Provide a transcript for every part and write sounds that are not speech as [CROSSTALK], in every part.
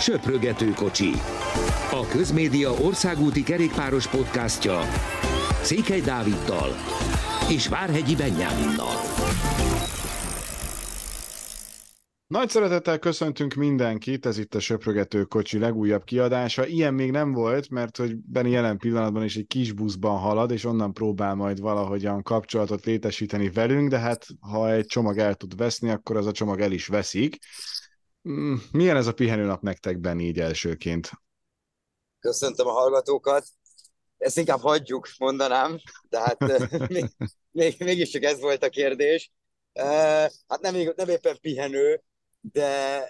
Söprögető kocsi. A Közmédia országúti kerékpáros podcastja Székely Dáviddal és Várhegyi Benyáminnal. Nagy szeretettel köszöntünk mindenkit, ez itt a Söprögető Kocsi legújabb kiadása. Ilyen még nem volt, mert hogy Benni jelen pillanatban is egy kis buszban halad, és onnan próbál majd valahogyan kapcsolatot létesíteni velünk, de hát ha egy csomag el tud veszni, akkor az a csomag el is veszik. Mm, milyen ez a pihenőnap nektek, Benni, így elsőként? Köszöntöm a hallgatókat. Ezt inkább hagyjuk, mondanám, de hát [LAUGHS] még, még, mégiscsak ez volt a kérdés. Hát nem, nem éppen pihenő, de,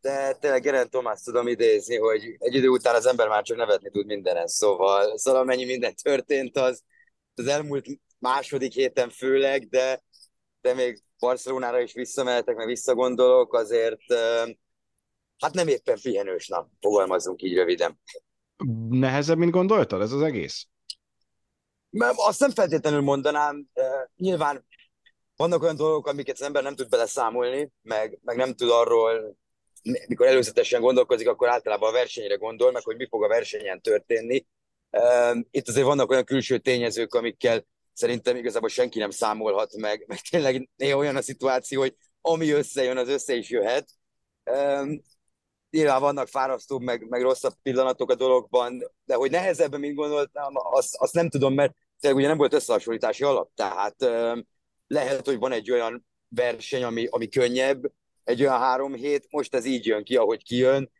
de tényleg Gerent Tomás tudom idézni, hogy egy idő után az ember már csak nevetni tud mindenen, szóval, szóval amennyi minden történt, az az elmúlt második héten főleg, de, de még Barcelonára is visszamehetek, meg visszagondolok, azért hát nem éppen pihenős nap, fogalmazunk így röviden. Nehezebb, mint gondoltad ez az egész? Azt nem feltétlenül mondanám, nyilván vannak olyan dolgok, amiket az ember nem tud beleszámolni, meg, meg nem tud arról, mikor előzetesen gondolkozik, akkor általában a versenyre gondol, meg hogy mi fog a versenyen történni. Itt azért vannak olyan külső tényezők, amikkel szerintem igazából senki nem számolhat meg, meg tényleg néha olyan a szituáció, hogy ami összejön, az össze is jöhet. Nyilván vannak fárasztóbb, meg, meg rosszabb pillanatok a dologban, de hogy nehezebben, mint gondoltam, azt, azt nem tudom, mert tényleg ugye nem volt összehasonlítási alap, tehát lehet, hogy van egy olyan verseny, ami, ami könnyebb, egy olyan három hét, most ez így jön ki, ahogy kijön.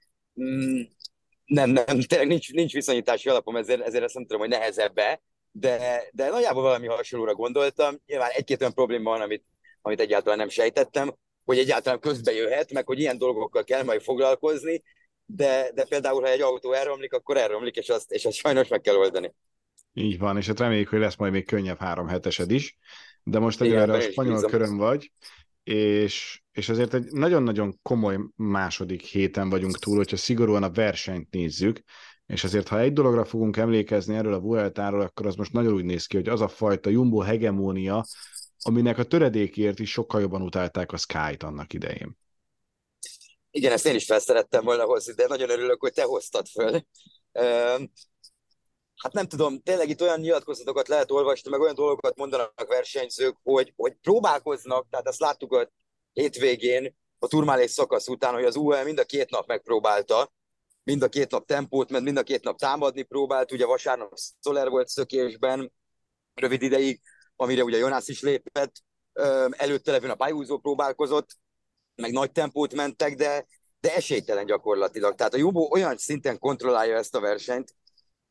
Mm, nem, nem, tényleg nincs, nincs viszonyítási alapom, ezért, ezért azt nem tudom, hogy nehezebbe, de, de nagyjából valami hasonlóra gondoltam. Nyilván egy-két olyan probléma van, amit, amit egyáltalán nem sejtettem, hogy egyáltalán közbe jöhet, meg hogy ilyen dolgokkal kell majd foglalkozni, de, de például, ha egy autó elromlik, akkor elromlik, és azt, és azt sajnos meg kell oldani. Így van, és hát reméljük, hogy lesz majd még könnyebb három hetesed is de most egyelőre a spanyol körön vagy, és, és azért egy nagyon-nagyon komoly második héten vagyunk túl, hogyha szigorúan a versenyt nézzük, és azért, ha egy dologra fogunk emlékezni erről a Vueltáról, akkor az most nagyon úgy néz ki, hogy az a fajta jumbo hegemónia, aminek a töredékért is sokkal jobban utálták a Sky-t annak idején. Igen, ezt én is felszerettem volna hozni, de nagyon örülök, hogy te hoztad föl hát nem tudom, tényleg itt olyan nyilatkozatokat lehet olvasni, meg olyan dolgokat mondanak versenyzők, hogy, hogy próbálkoznak, tehát azt láttuk a hétvégén, a turmálés szakasz után, hogy az UAE mind a két nap megpróbálta, mind a két nap tempót, mert mind a két nap támadni próbált, ugye vasárnap Szoler volt szökésben rövid ideig, amire ugye Jonász is lépett, előtte levőn a pályúzó próbálkozott, meg nagy tempót mentek, de, de esélytelen gyakorlatilag. Tehát a Jumbo olyan szinten kontrollálja ezt a versenyt,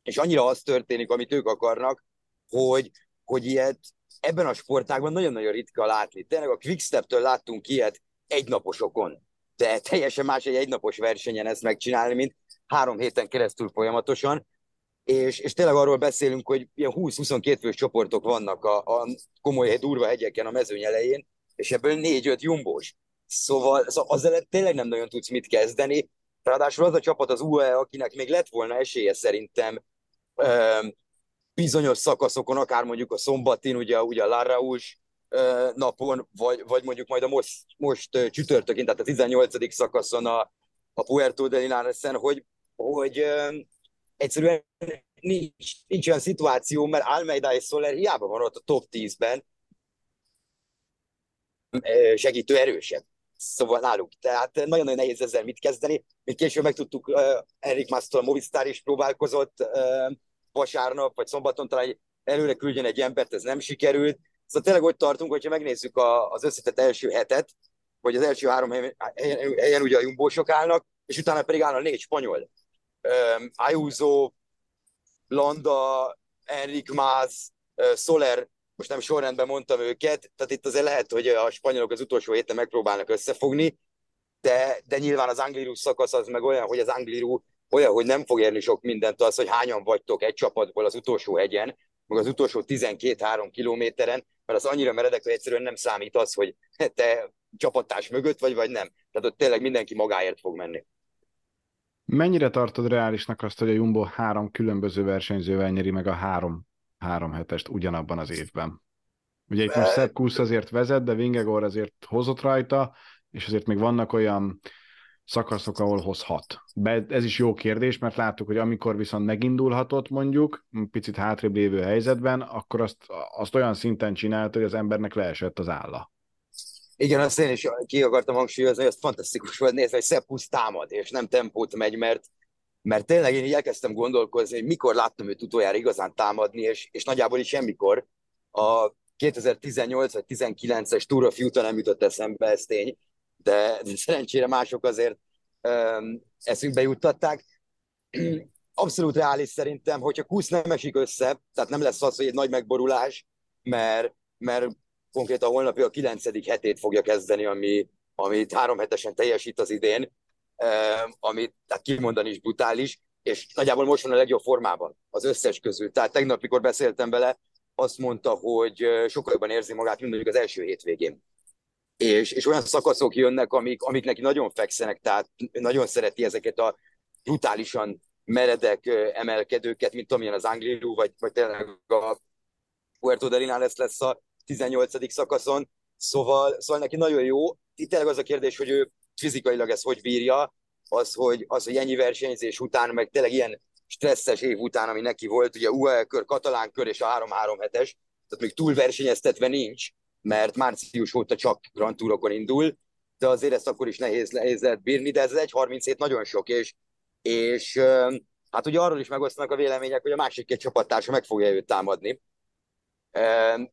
és annyira az történik, amit ők akarnak, hogy, hogy ilyet ebben a sportágban nagyon-nagyon ritka látni. Tényleg a Quickstep-től láttunk ilyet egynaposokon, de teljesen más egy egynapos versenyen ezt megcsinálni, mint három héten keresztül folyamatosan, és, és tényleg arról beszélünk, hogy ilyen 20-22 fős csoportok vannak a, a komoly durva hegyeken a mezőny elején, és ebből 4-5 jumbós. Szóval, szóval azzal tényleg nem nagyon tudsz mit kezdeni. Ráadásul az a csapat az UE, akinek még lett volna esélye szerintem bizonyos szakaszokon, akár mondjuk a szombatin, ugye, ugye a Larraus napon, vagy, vagy mondjuk majd a most, most csütörtökén, tehát a 18. szakaszon a, a Puerto de Linaresen, hogy, hogy egyszerűen nincs, nincs olyan szituáció, mert Almeida és Soler hiába van ott a top 10-ben, segítő erősebb. Szóval náluk. Tehát nagyon-nagyon nehéz ezzel mit kezdeni. Még később megtudtuk, uh, Erik Masztól a Movistar is próbálkozott, uh, vasárnap vagy szombaton talán előre küldjön egy embert, ez nem sikerült. Szóval tényleg ott tartunk, hogyha megnézzük a, az összetett első hetet, hogy az első három helyen, helyen ugye a jumbósok állnak, és utána pedig áll a négy spanyol. Um, Ayuso, Landa, Enric Máz, Soler, most nem sorrendben mondtam őket, tehát itt azért lehet, hogy a spanyolok az utolsó héten megpróbálnak összefogni, de, de nyilván az Angliru szakasz az meg olyan, hogy az Angliru olyan, hogy nem fog érni sok mindent az, hogy hányan vagytok egy csapatból az utolsó hegyen, meg az utolsó 12-3 kilométeren, mert az annyira meredek, hogy egyszerűen nem számít az, hogy te csapattárs mögött vagy, vagy nem. Tehát ott tényleg mindenki magáért fog menni. Mennyire tartod reálisnak azt, hogy a Jumbo három különböző versenyzővel nyeri meg a három, három hetest ugyanabban az évben? Ugye itt most Sepp azért vezet, de Vingegor azért hozott rajta, és azért még vannak olyan szakaszok, ahol hozhat? Be, ez is jó kérdés, mert láttuk, hogy amikor viszont megindulhatott mondjuk, picit hátrébb lévő helyzetben, akkor azt, azt olyan szinten csinált, hogy az embernek leesett az álla. Igen, azt én is ki akartam hangsúlyozni, hogy az fantasztikus volt nézni, hogy Szepusz támad, és nem tempót megy, mert, mert tényleg én így elkezdtem gondolkozni, hogy mikor láttam őt utoljára igazán támadni, és, és nagyjából is semmikor. A 2018 vagy 19-es Tour of Utah nem jutott eszembe, ez tény, de, de szerencsére mások azért um, eszünkbe juttatták. Abszolút reális szerintem, hogyha Kusz nem esik össze, tehát nem lesz az, hogy egy nagy megborulás, mert, mert konkrétan holnapja a kilencedik hetét fogja kezdeni, ami, amit három hetesen teljesít az idén, amit tehát kimondani is brutális, és nagyjából most van a legjobb formában az összes közül. Tehát tegnap, mikor beszéltem vele, azt mondta, hogy sokkal jobban érzi magát, mint mondjuk az első hétvégén és, és olyan szakaszok jönnek, amik, amik neki nagyon fekszenek, tehát nagyon szereti ezeket a brutálisan meredek emelkedőket, mint amilyen az Angliru, vagy, vagy tényleg a Puerto de Linares lesz a 18. szakaszon, szóval, szóval neki nagyon jó. Itt tényleg az a kérdés, hogy ő fizikailag ezt hogy bírja, az, hogy, az, hogy ennyi versenyzés után, meg tényleg ilyen stresszes év után, ami neki volt, ugye UAE kör, katalán kör és a 3-3 hetes, tehát még túl versenyeztetve nincs, mert március óta csak Grand Tourokon indul, de azért ezt akkor is nehéz, nehéz lehet bírni, de ez 1.37 nagyon sok, és, és hát ugye arról is megosztanak a vélemények, hogy a másik két csapattársa meg fogja őt támadni.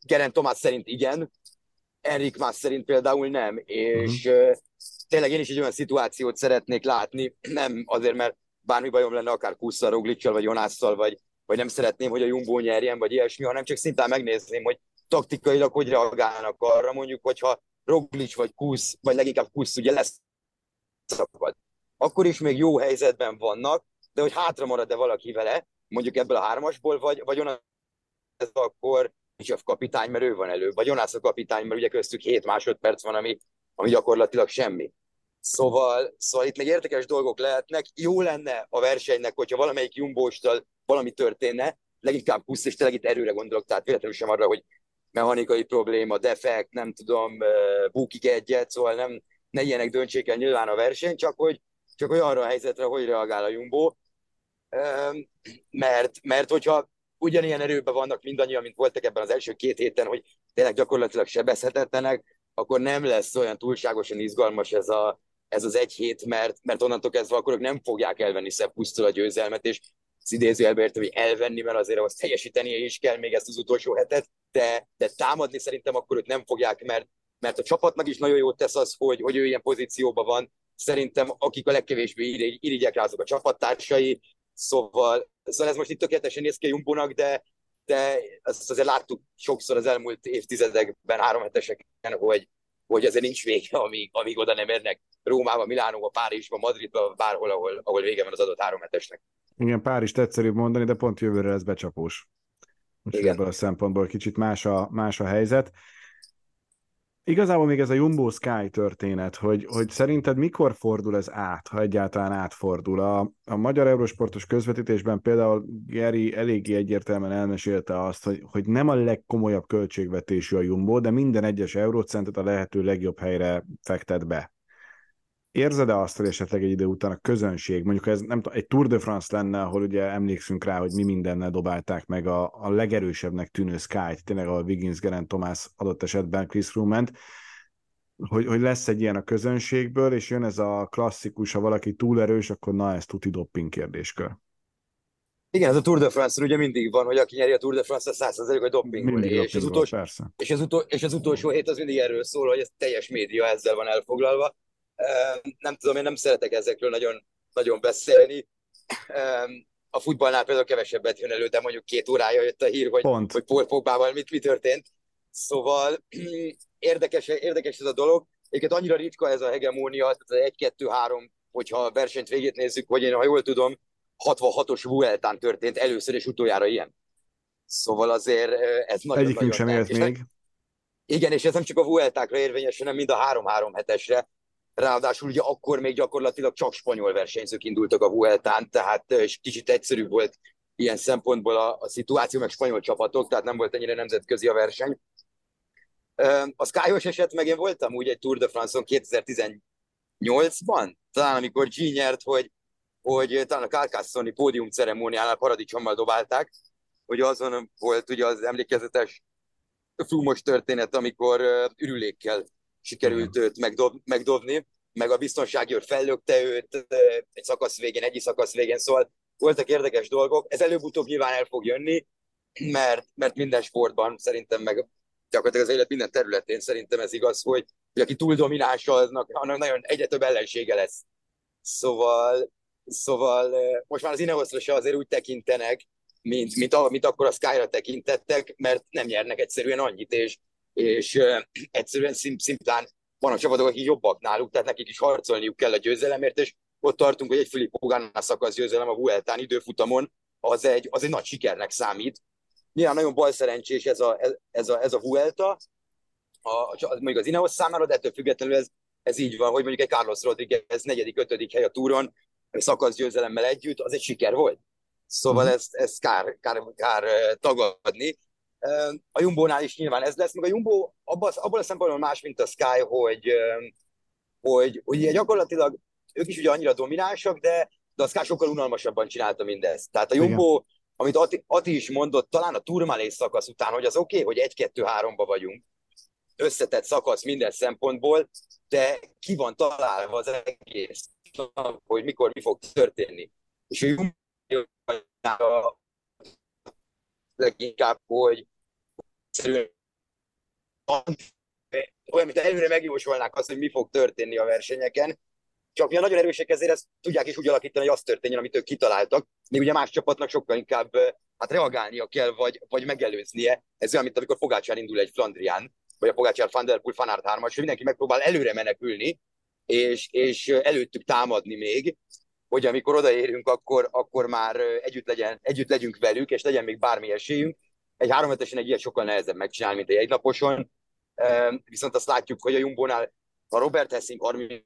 Geren Tomás szerint igen, Enrik Más szerint például nem, és uh-huh. tényleg én is egy olyan szituációt szeretnék látni, [CLEARS THROAT] nem azért, mert bármi bajom lenne, akár Kusszal, Roglicsal, vagy Jonásszal, vagy, vagy nem szeretném, hogy a Jumbo nyerjen, vagy ilyesmi, hanem csak szintén megnézném, hogy taktikailag hogy reagálnak arra, mondjuk, hogyha Roglic vagy Kusz, vagy leginkább Kusz ugye lesz szabad. Akkor is még jó helyzetben vannak, de hogy hátra marad-e valaki vele, mondjuk ebből a hármasból, vagy, vagy onnan ez akkor a kapitány, mert ő van elő, vagy Jonász a kapitány, mert ugye köztük 7 másodperc van, ami, ami gyakorlatilag semmi. Szóval, szóval itt még érdekes dolgok lehetnek. Jó lenne a versenynek, hogyha valamelyik jumbóstal valami történne, leginkább Kusz, és tényleg itt erőre gondolok, tehát véletlenül sem arra, hogy mechanikai probléma, defekt, nem tudom, bukik egyet, szóval nem, ne ilyenek döntsék el nyilván a verseny, csak hogy, csak hogy arra a helyzetre, hogy reagál a Jumbo. Mert, mert hogyha ugyanilyen erőben vannak mindannyian, mint voltak ebben az első két héten, hogy tényleg gyakorlatilag sebezhetetlenek, akkor nem lesz olyan túlságosan izgalmas ez, a, ez az egy hét, mert, mert onnantól kezdve akkor ők nem fogják elvenni Szebb a győzelmet, és az idézőjelbe hogy elvenni, mert azért azt teljesítenie is kell még ezt az utolsó hetet, de, de támadni szerintem akkor őt nem fogják, mert, mert a csapatnak is nagyon jót tesz az, hogy, hogy ő ilyen pozícióban van. Szerintem akik a legkevésbé irigyek rá, azok a csapattársai, szóval, szóval ez most itt tökéletesen néz ki Jumbónak, de, de azt azért láttuk sokszor az elmúlt évtizedekben, három heteseken, hogy, hogy azért nincs vége, amíg, amíg oda nem érnek Rómába, Milánóba, Párizsba, Madridba, bárhol, ahol, ahol vége van az adott három hetesnek. Igen, Párizs egyszerűbb mondani, de pont jövőre ez becsapós. Úgyhogy ebből a szempontból kicsit más a, más a helyzet. Igazából még ez a Jumbo Sky történet, hogy, hogy szerinted mikor fordul ez át, ha egyáltalán átfordul? A, a magyar eurosportos közvetítésben például Geri eléggé egyértelműen elmesélte azt, hogy, hogy nem a legkomolyabb költségvetésű a Jumbo, de minden egyes eurócentet a lehető legjobb helyre fektet be érzed-e azt, hogy esetleg egy idő után a közönség, mondjuk ez nem egy Tour de France lenne, ahol ugye emlékszünk rá, hogy mi mindennel dobálták meg a, a legerősebbnek tűnő Sky-t, tényleg a Wiggins, Geraint Thomas adott esetben Chris Froome-ment, hogy, hogy lesz egy ilyen a közönségből, és jön ez a klasszikus, ha valaki túl erős, akkor na, ez tuti dopping kérdéskör. Igen, ez a Tour de France ugye mindig van, hogy aki nyeri a Tour de France, a 100 hogy doping és, az utolsó, és, az utol, és az utolsó hét az mindig erről szól, hogy ez teljes média ezzel van elfoglalva nem tudom, én nem szeretek ezekről nagyon, nagyon beszélni. A futballnál például kevesebbet jön elő, de mondjuk két órája jött a hír, hogy, Pont. hogy Paul Pogbával mit, mi történt. Szóval [CLEARS THROAT] érdekes, érdekes ez a dolog. Egyébként annyira ritka ez a hegemónia, tehát egy-kettő-három, hogyha a versenyt végét nézzük, hogy én, ha jól tudom, 66-os Vueltán történt először és utoljára ilyen. Szóval azért ez nagyon Egyikünk sem élt még. Igen, és ez nem csak a Vueltákra érvényes, hanem mind a három-három hetesre. Ráadásul ugye akkor még gyakorlatilag csak spanyol versenyzők indultak a Vueltán, tehát kicsit egyszerűbb volt ilyen szempontból a, a szituáció, meg spanyol csapatok, tehát nem volt ennyire nemzetközi a verseny. A Skyos eset meg én voltam úgy egy Tour de France-on 2018 2008-ban, talán amikor G nyert, hogy, hogy talán a Carcassoni pódium ceremóniánál paradicsommal dobálták, hogy azon volt ugye az emlékezetes flumos történet, amikor ürülékkel sikerült őt megdob, megdobni, meg a biztonsági őr fellökte őt egy szakasz végén, egy szakasz végén, szóval voltak érdekes dolgok. Ez előbb-utóbb nyilván el fog jönni, mert, mert minden sportban szerintem meg gyakorlatilag az élet minden területén szerintem ez igaz, hogy, hogy aki túl domináns, aznak, annak nagyon egyre több ellensége lesz. Szóval, szóval most már az Ineoszra se azért úgy tekintenek, mint, mint, mint akkor a Skyra tekintettek, mert nem nyernek egyszerűen annyit, és, és [CLEARS THROAT] egyszerűen szim, szimplán van a csapatok, akik jobbak náluk, tehát nekik is harcolniuk kell a győzelemért, és ott tartunk, hogy egy Filip Pogánál szakasz győzelem a Vueltán időfutamon, az egy, az egy nagy sikernek számít. Nyilván nagyon balszerencsés ez a, ez a, ez a Vuelta, a, mondjuk az Ineos számára, de ettől függetlenül ez, ez így van, hogy mondjuk egy Carlos Rodriguez negyedik, ötödik hely a túron, szakasz győzelemmel együtt, az egy siker volt. Szóval uh-huh. ezt, ezt kár, kár, kár tagadni. A Jumbo-nál is nyilván ez lesz, meg a Jumbo abban, abban a szempontból más, mint a Sky, hogy, hogy, hogy gyakorlatilag ők is ugye annyira dominánsak, de, de a Sky sokkal unalmasabban csinálta mindezt. Tehát a Jumbo, Igen. amit Ati, Ati is mondott, talán a Turmalé szakasz után, hogy az oké, okay, hogy egy-kettő-háromba vagyunk, összetett szakasz minden szempontból, de ki van találva az egész, hogy mikor mi fog történni. És a Jumbo leginkább, hogy olyan, mint előre megjósolnák azt, hogy mi fog történni a versenyeken, csak mi nagyon erősek ezért ezt tudják is úgy alakítani, hogy az történjen, amit ők kitaláltak. Még ugye más csapatnak sokkal inkább hát reagálnia kell, vagy, vagy megelőznie. Ez olyan, mint amikor Fogácsár indul egy Flandrián, vagy a Fogácsár Van der Poel, Van Aert 3 hogy mindenki megpróbál előre menekülni, és, és előttük támadni még, hogy amikor odaérünk, akkor, akkor már együtt, legyen, együtt legyünk velük, és legyen még bármi esélyünk. Egy háromhetesen egy ilyet sokkal nehezebb megcsinálni, mint egy egynaposon. Viszont azt látjuk, hogy a Jumbónál a Robert Hessing 30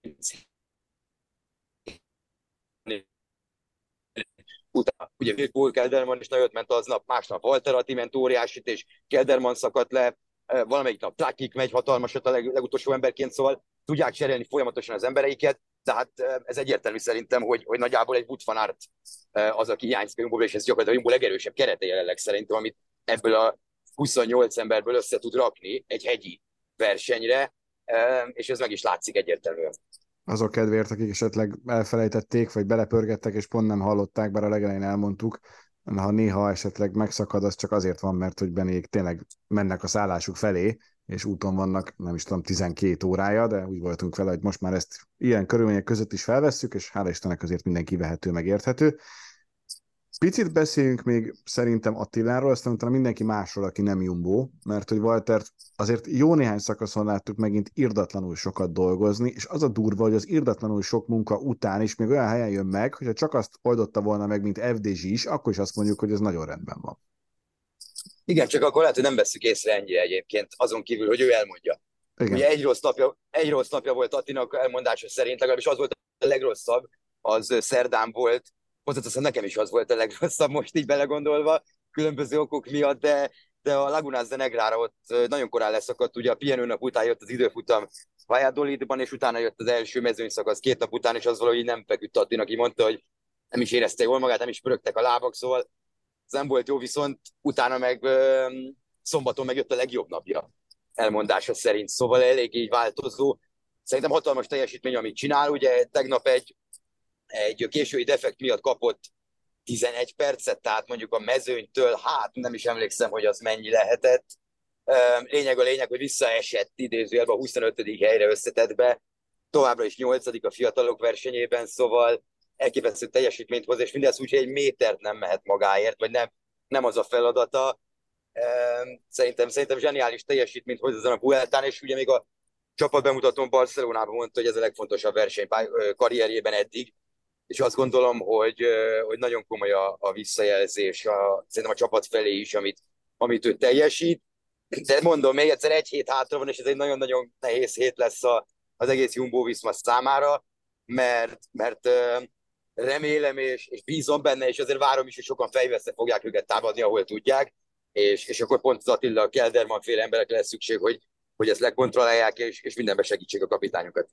utána ugye Paul Kelderman is nagyot ment aznap, másnap Walter Atti ment óriásit, és Kelderman szakadt le, valamelyik nap Plakik megy hatalmasat a leg, legutolsó emberként, szóval tudják cserélni folyamatosan az embereiket, tehát ez egyértelmű szerintem, hogy, hogy nagyjából egy Wood van Aert az, aki hiányzik a Jumbo, és ez gyakorlatilag a Jumbo legerősebb kerete jelenleg szerintem, amit ebből a 28 emberből össze tud rakni egy hegyi versenyre, és ez meg is látszik egyértelműen. Azok kedvéért, akik esetleg elfelejtették, vagy belepörgettek, és pont nem hallották, bár a legelején elmondtuk, ha néha esetleg megszakad, az csak azért van, mert hogy benék tényleg mennek a szállásuk felé, és úton vannak, nem is tudom, 12 órája, de úgy voltunk vele, hogy most már ezt ilyen körülmények között is felvesszük, és hála Istennek azért mindenki vehető, megérthető. Picit beszéljünk még szerintem Attiláról, aztán utána mindenki másról, aki nem Jumbo, mert hogy Walter azért jó néhány szakaszon láttuk megint irdatlanul sokat dolgozni, és az a durva, hogy az irdatlanul sok munka után is még olyan helyen jön meg, hogyha csak azt oldotta volna meg, mint FDZ is, akkor is azt mondjuk, hogy ez nagyon rendben van. Igen, csak akkor lehet, hogy nem veszük észre ennyire egyébként, azon kívül, hogy ő elmondja. Igen. Ugye egy rossz, napja, egy rossz napja volt Attinak elmondása szerint, legalábbis az volt a legrosszabb, az szerdán volt, hozzáteszem nekem is az volt a legrosszabb most így belegondolva, különböző okok miatt, de, de a Lagunaz de Negrára ott nagyon korán leszakadt, ugye a pihenő nap után jött az időfutam Valladolidban, és utána jött az első mezőnyszakasz két nap után, és az valahogy nem feküdt Attinak, aki mondta, hogy nem is érezte jól magát, nem is pörögtek a lábak, szóval ez nem volt jó, viszont utána meg ö, szombaton megjött a legjobb napja elmondása szerint, szóval elég így változó. Szerintem hatalmas teljesítmény, amit csinál, ugye tegnap egy, egy késői defekt miatt kapott 11 percet, tehát mondjuk a mezőnytől, hát nem is emlékszem, hogy az mennyi lehetett. Lényeg a lényeg, hogy visszaesett idézőjelben a 25. helyre összetett be, továbbra is 8. a fiatalok versenyében, szóval elképesztő teljesítményt hoz, és mindez úgy, hogy egy métert nem mehet magáért, vagy nem, nem az a feladata. Szerintem, szerintem zseniális teljesítményt hoz ezen a Vueltán, és ugye még a csapat bemutatón Barcelonában mondta, hogy ez a legfontosabb verseny karrierjében eddig, és azt gondolom, hogy, hogy nagyon komoly a, a visszajelzés a, szerintem a csapat felé is, amit, amit ő teljesít. De mondom, még egyszer egy hét hátra van, és ez egy nagyon-nagyon nehéz hét lesz a, az egész Jumbo Visma számára, mert, mert remélem és, és bízom benne, és azért várom is, hogy sokan fejveszte fogják őket támadni, ahol tudják, és, és akkor pont az Attila, a Kelderman fél emberekre lesz szükség, hogy, hogy ezt lekontrollálják, és, és mindenben segítsék a kapitányokat.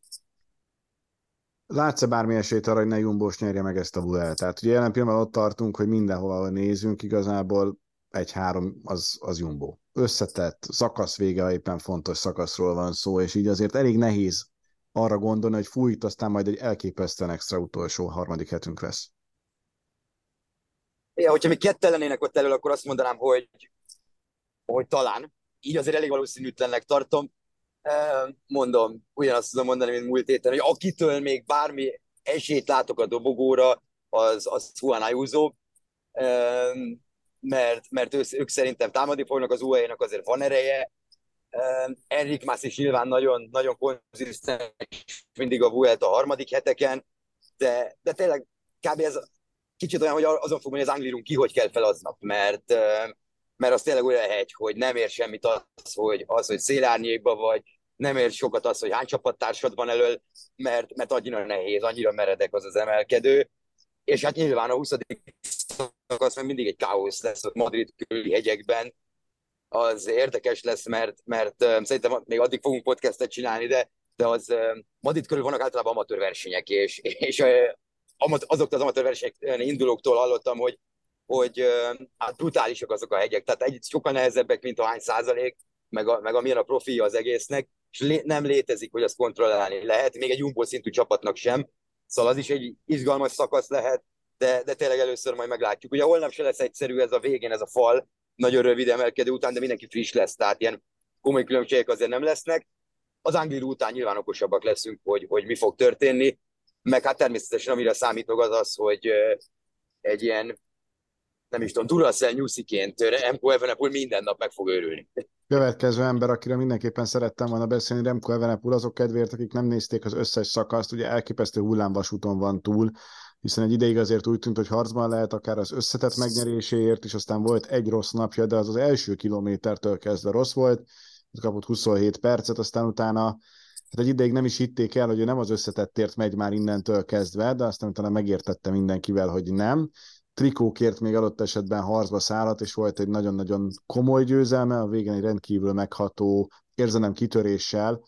Látsz-e bármi esélyt arra, hogy ne Jumbos nyerje meg ezt a vuelt? Tehát ugye jelen pillanatban ott tartunk, hogy mindenhol, nézünk, igazából egy-három az, az Jumbo. Összetett, szakasz vége, éppen fontos szakaszról van szó, és így azért elég nehéz arra gondolni, hogy fújt, aztán majd egy elképesztően extra utolsó harmadik hetünk lesz. Ja, hogyha mi ketten lennének ott elől, akkor azt mondanám, hogy, hogy talán. Így azért elég valószínűtlennek tartom. Mondom, ugyanazt tudom mondani, mint múlt héten, hogy akitől még bármi esélyt látok a dobogóra, az, az Juan Ayuso, mert, mert ő, ők szerintem támadni fognak, az UAE-nak azért van ereje, Enrik Mász is nyilván nagyon, nagyon konzisztens mindig a Vuelta a harmadik heteken, de, de tényleg kb. ez kicsit olyan, hogy azon fog hogy az Anglirunk ki hogy kell fel aznap, mert, mert az tényleg olyan hegy, hogy nem ér semmit az, hogy, az, hogy szélárnyékba vagy, nem ér sokat az, hogy hány csapattársad van elől, mert, mert annyira nehéz, annyira meredek az az emelkedő, és hát nyilván a 20. szakasz meg mindig egy káosz lesz ott Madrid körüli hegyekben, az érdekes lesz, mert, mert szerintem még addig fogunk podcastet csinálni, de, de az Madrid körül vannak általában amatőr versenyek, és, és azok az amatőr versenyek indulóktól hallottam, hogy, hogy hát brutálisak azok a hegyek, tehát egy, sokkal nehezebbek, mint a hány százalék, meg, a, meg amilyen a profilja az egésznek, és nem létezik, hogy azt kontrollálni lehet, még egy jumbo szintű csapatnak sem, szóval az is egy izgalmas szakasz lehet, de, de tényleg először majd meglátjuk. Ugye holnap se lesz egyszerű ez a végén, ez a fal, nagyon rövid emelkedő után, de mindenki friss lesz, tehát ilyen komoly különbségek azért nem lesznek. Az Anglir után nyilván okosabbak leszünk, hogy, hogy mi fog történni, meg hát természetesen amire számítok az az, hogy egy ilyen, nem is tudom, Duracell nyusziként Remco Evenepoel minden nap meg fog őrülni. Következő ember, akire mindenképpen szerettem volna beszélni, Remco Evenepoel, azok kedvéért, akik nem nézték az összes szakaszt, ugye elképesztő hullámvasúton van túl, hiszen egy ideig azért úgy tűnt, hogy harcban lehet akár az összetett megnyeréséért, és aztán volt egy rossz napja, de az az első kilométertől kezdve rossz volt, kapott 27 percet, aztán utána hát egy ideig nem is hitték el, hogy ő nem az összetettért megy már innentől kezdve, de aztán utána megértette mindenkivel, hogy nem. Trikókért még adott esetben harcba szállat, és volt egy nagyon-nagyon komoly győzelme, a végén egy rendkívül megható érzelem kitöréssel,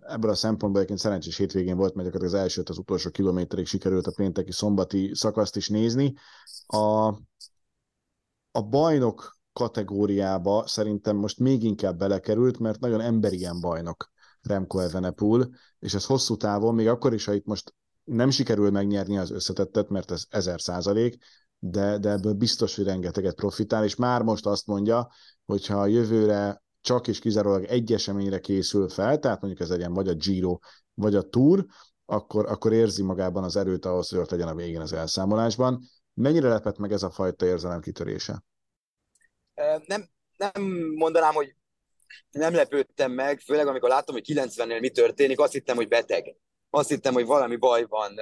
ebből a szempontból egyébként szerencsés hétvégén volt, mert az elsőt az utolsó kilométerig sikerült a pénteki szombati szakaszt is nézni. A, a bajnok kategóriába szerintem most még inkább belekerült, mert nagyon emberien bajnok Remco Evenepoel, és ez hosszú távon, még akkor is, ha itt most nem sikerül megnyerni az összetettet, mert ez ezer százalék, de, de ebből biztos, hogy rengeteget profitál, és már most azt mondja, hogyha a jövőre csak és kizárólag egy eseményre készül fel, tehát mondjuk ez legyen vagy a Giro, vagy a Tour, akkor, akkor érzi magában az erőt ahhoz, hogy ott legyen a végén az elszámolásban. Mennyire lepett meg ez a fajta érzelem kitörése? Nem, nem mondanám, hogy nem lepődtem meg, főleg amikor láttam, hogy 90-nél mi történik, azt hittem, hogy beteg. Azt hittem, hogy valami baj van.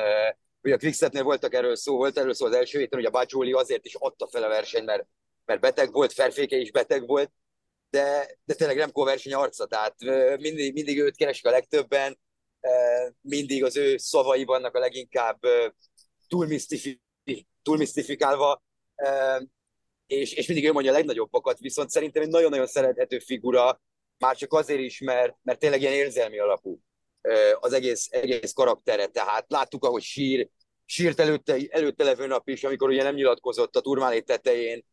Ugye a Quickstepnél voltak erről szó, volt erről szó az első héten, hogy a Bajoli azért is adta fel a versenyt, mert, mert beteg volt, Ferféke is beteg volt, de, de tényleg Remco verseny arca, tehát mindig, mindig őt keresik a legtöbben, mindig az ő szavai vannak a leginkább túlmisztifikálva, és, és mindig ő mondja a legnagyobbakat, viszont szerintem egy nagyon-nagyon szerethető figura, már csak azért is, mert, mert tényleg ilyen érzelmi alapú az egész, egész karaktere, tehát láttuk, ahogy sír, sírt előtte, előtte levő nap is, amikor ugye nem nyilatkozott a turmálé tetején,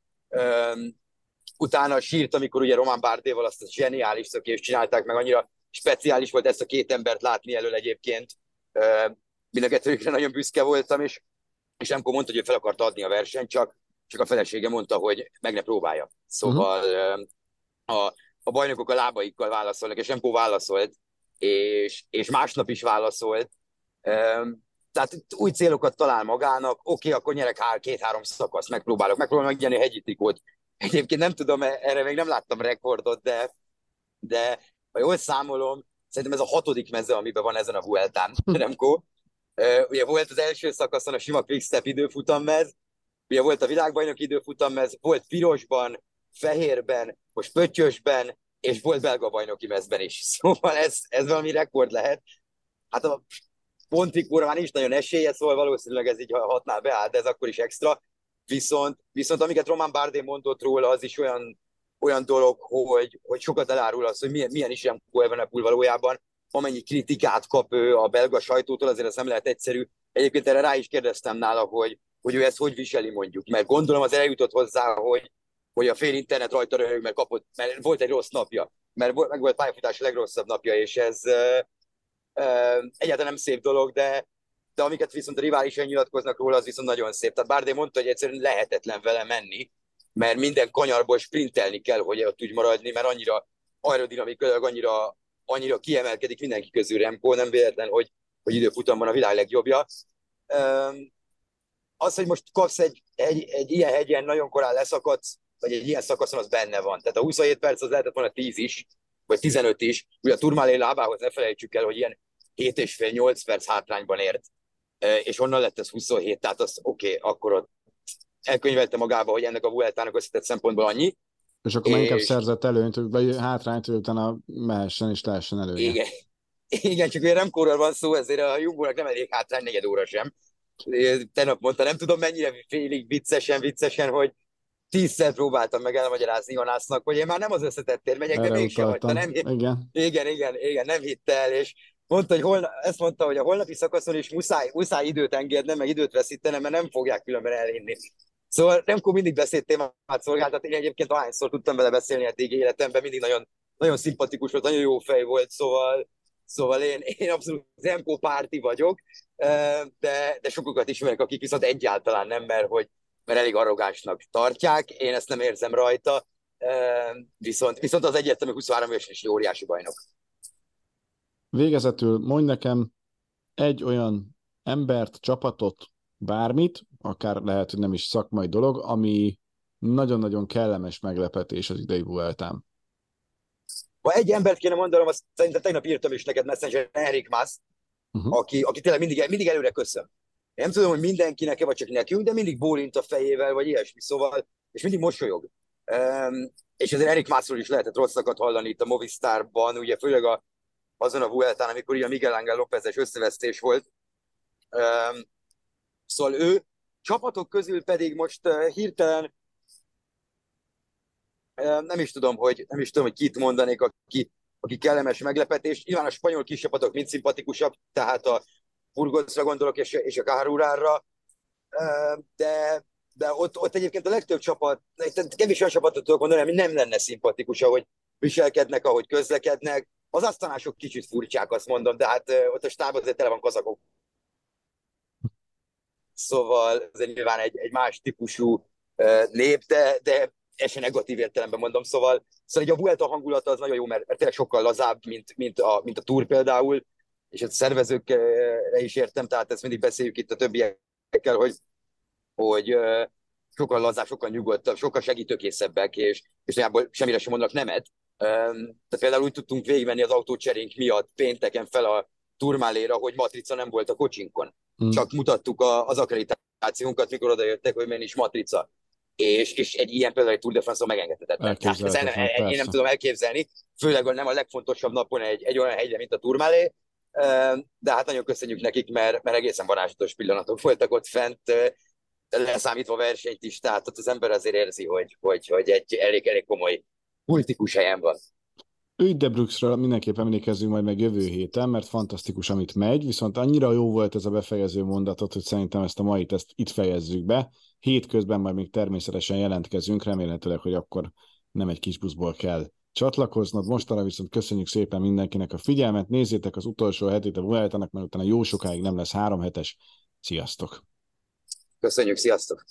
utána sírt, amikor ugye Román Bárdéval azt a zseniális szökést csinálták meg, annyira speciális volt ezt a két embert látni elől egyébként. Mind a kettőjükre nagyon büszke voltam, és, és Emko mondta, hogy ő fel akart adni a versenyt, csak, csak a felesége mondta, hogy meg ne próbálja. Szóval uh-huh. a, a bajnokok a lábaikkal válaszolnak, és Emko válaszolt, és, és másnap is válaszolt. Tehát új célokat talál magának, oké, okay, akkor nyerek hár, két-három szakasz, megpróbálok, megpróbálom megnyerni a hegyi trikót, Egyébként nem tudom, erre még nem láttam rekordot, de, de ha jól számolom, szerintem ez a hatodik mező, amiben van ezen a Vueltán, [LAUGHS] Remco. Ugye volt az első szakaszon a sima quickstep időfutammez, ugye volt a világbajnok időfutammez, volt pirosban, fehérben, most pöttyösben, és volt belga bajnoki mezben is. [LAUGHS] Szóval ez, ez valami rekord lehet. Hát a pontikóra már nincs nagyon esélye, szóval valószínűleg ez így hatnál beáll, de ez akkor is extra. Viszont, viszont amiket Roman Bardé mondott róla, az is olyan, olyan dolog, hogy, hogy sokat elárul az, hogy milyen, milyen is Remco Evenepoel valójában. amennyi kritikát kap ő a belga sajtótól, azért ez nem lehet egyszerű. Egyébként erre rá is kérdeztem nála, hogy, hogy ő ezt hogy viseli mondjuk, mert gondolom az eljutott hozzá, hogy, hogy a fél internet rajta röhög, mert kapott, mert volt egy rossz napja, mert meg volt pályafutás legrosszabb napja, és ez uh, uh, egyáltalán nem szép dolog, de, de amiket viszont a riválisan nyilatkoznak róla, az viszont nagyon szép. Tehát Bárdé mondta, hogy egyszerűen lehetetlen vele menni, mert minden kanyarból sprintelni kell, hogy ott úgy maradni, mert annyira aerodinamikailag annyira, annyira kiemelkedik mindenki közül Remco, nem véletlen, hogy, hogy időfutamban a világ legjobbja. Um, az, hogy most kapsz egy, egy, egy ilyen hegyen, nagyon korán leszakadsz, vagy egy ilyen szakaszon, az benne van. Tehát a 27 perc az lehetett volna 10 is, vagy 15 is. Ugye a Turmálé lábához ne felejtsük el, hogy ilyen 7,5-8 perc hátrányban ért, és onnan lett ez 27, tehát az oké, okay, akkor ott elkönyvelte magába, hogy ennek a Vueltának összetett szempontból annyi. És akkor és... inkább szerzett előnyt, vagy hátrányt, hogy utána mehessen és lehessen előny. Igen. [LAUGHS] Igen, csak ugye Remkóról van szó, ezért a Jumbo-nak nem elég hátrány negyed óra sem. Tegnap mondta, nem tudom mennyire félig viccesen, viccesen, hogy tízszer próbáltam meg elmagyarázni Jonásznak, hogy én már nem az összetettért megyek, de mégsem hagyta. Nem, igen. igen, igen, igen, nem hitte el, és mondta, hogy holna, ezt mondta, hogy a holnapi szakaszon is muszáj, muszáj időt engednem, meg időt veszítenem, mert nem fogják különben elhinni. Szóval Remco mindig beszélt témát szolgáltat, én egyébként ahányszor tudtam vele beszélni eddig életemben, mindig nagyon, nagyon szimpatikus volt, nagyon jó fej volt, szóval, szóval én, én abszolút Remco párti vagyok, de, de sokukat ismerek, akik viszont egyáltalán nem, mert hogy mert elég arrogánsnak tartják, én ezt nem érzem rajta, viszont, viszont az egyértelmű 23 éves és óriási bajnok. Végezetül mondj nekem egy olyan embert, csapatot, bármit, akár lehet, hogy nem is szakmai dolog, ami nagyon-nagyon kellemes meglepetés az idei Vueltán. Ha egy embert kéne mondanom, azt szerintem tegnap írtam is neked Messenger Erik Mász, uh-huh. aki, aki tényleg mindig, mindig előre köszön. Nem tudom, hogy mindenkinek vagy csak nekünk, de mindig bólint a fejével, vagy ilyesmi, szóval, és mindig mosolyog. Um, és ezért Erik Mászról is lehetett rosszakat hallani itt a Movistarban, ugye főleg a, azon a Vueltán, amikor a Miguel Ángel Lópezes összevesztés volt. Um, szóval ő, csapatok közül pedig most uh, hirtelen uh, nem is tudom, hogy nem is tudom, hogy kit mondanék, aki, aki kellemes meglepetés. Nyilván a spanyol kis csapatok mind szimpatikusabb, tehát a Burgoszra gondolok, és, és a Kárurára, de, de ott, ott egyébként a legtöbb csapat, kevés olyan csapatot tudok mondani, ami nem lenne szimpatikus, ahogy viselkednek, ahogy közlekednek. Az asztalások kicsit furcsák, azt mondom, de hát ott a stáb azért tele van kazakok. Szóval ez nyilván egy, egy más típusú nép, de, de ez se negatív értelemben mondom, szóval, szóval egy a Vuelta hangulata az nagyon jó, mert, mert tényleg sokkal lazább, mint, mint, a, mint a Tour például, és a szervezőkre is értem, tehát ezt mindig beszéljük itt a többiekkel, hogy, hogy sokkal lazább, sokkal nyugodtabb, sokkal segítőkészebbek, és, és nagyjából semmire sem mondanak nemet. Tehát például úgy tudtunk végigmenni az autócserénk miatt pénteken fel a turmáléra, hogy matrica nem volt a kocsinkon. Mm. Csak mutattuk a, az akkreditációnkat, mikor odajöttek, hogy milyen is matrica. És, és egy ilyen például egy Tour de France-on megengedhetetlen. Hát, én nem tudom elképzelni, főleg nem a legfontosabb napon egy, egy olyan hegyre, mint a Turmálé, de hát nagyon köszönjük nekik, mert, mert egészen varázslatos pillanatok voltak ott fent, leszámítva versenyt is, tehát ott az ember azért érzi, hogy, hogy, hogy egy elég, elég komoly politikus helyen van. Ügy de Bruxről mindenképp emlékezzünk majd meg jövő héten, mert fantasztikus, amit megy, viszont annyira jó volt ez a befejező mondatot, hogy szerintem ezt a mai ezt itt fejezzük be. Hétközben majd még természetesen jelentkezünk, remélhetőleg, hogy akkor nem egy kis buszból kell csatlakoznod. Mostanra viszont köszönjük szépen mindenkinek a figyelmet. Nézzétek az utolsó hetét a Vuelta-nak, mert utána jó sokáig nem lesz három hetes. Sziasztok! Köszönjük, sziasztok!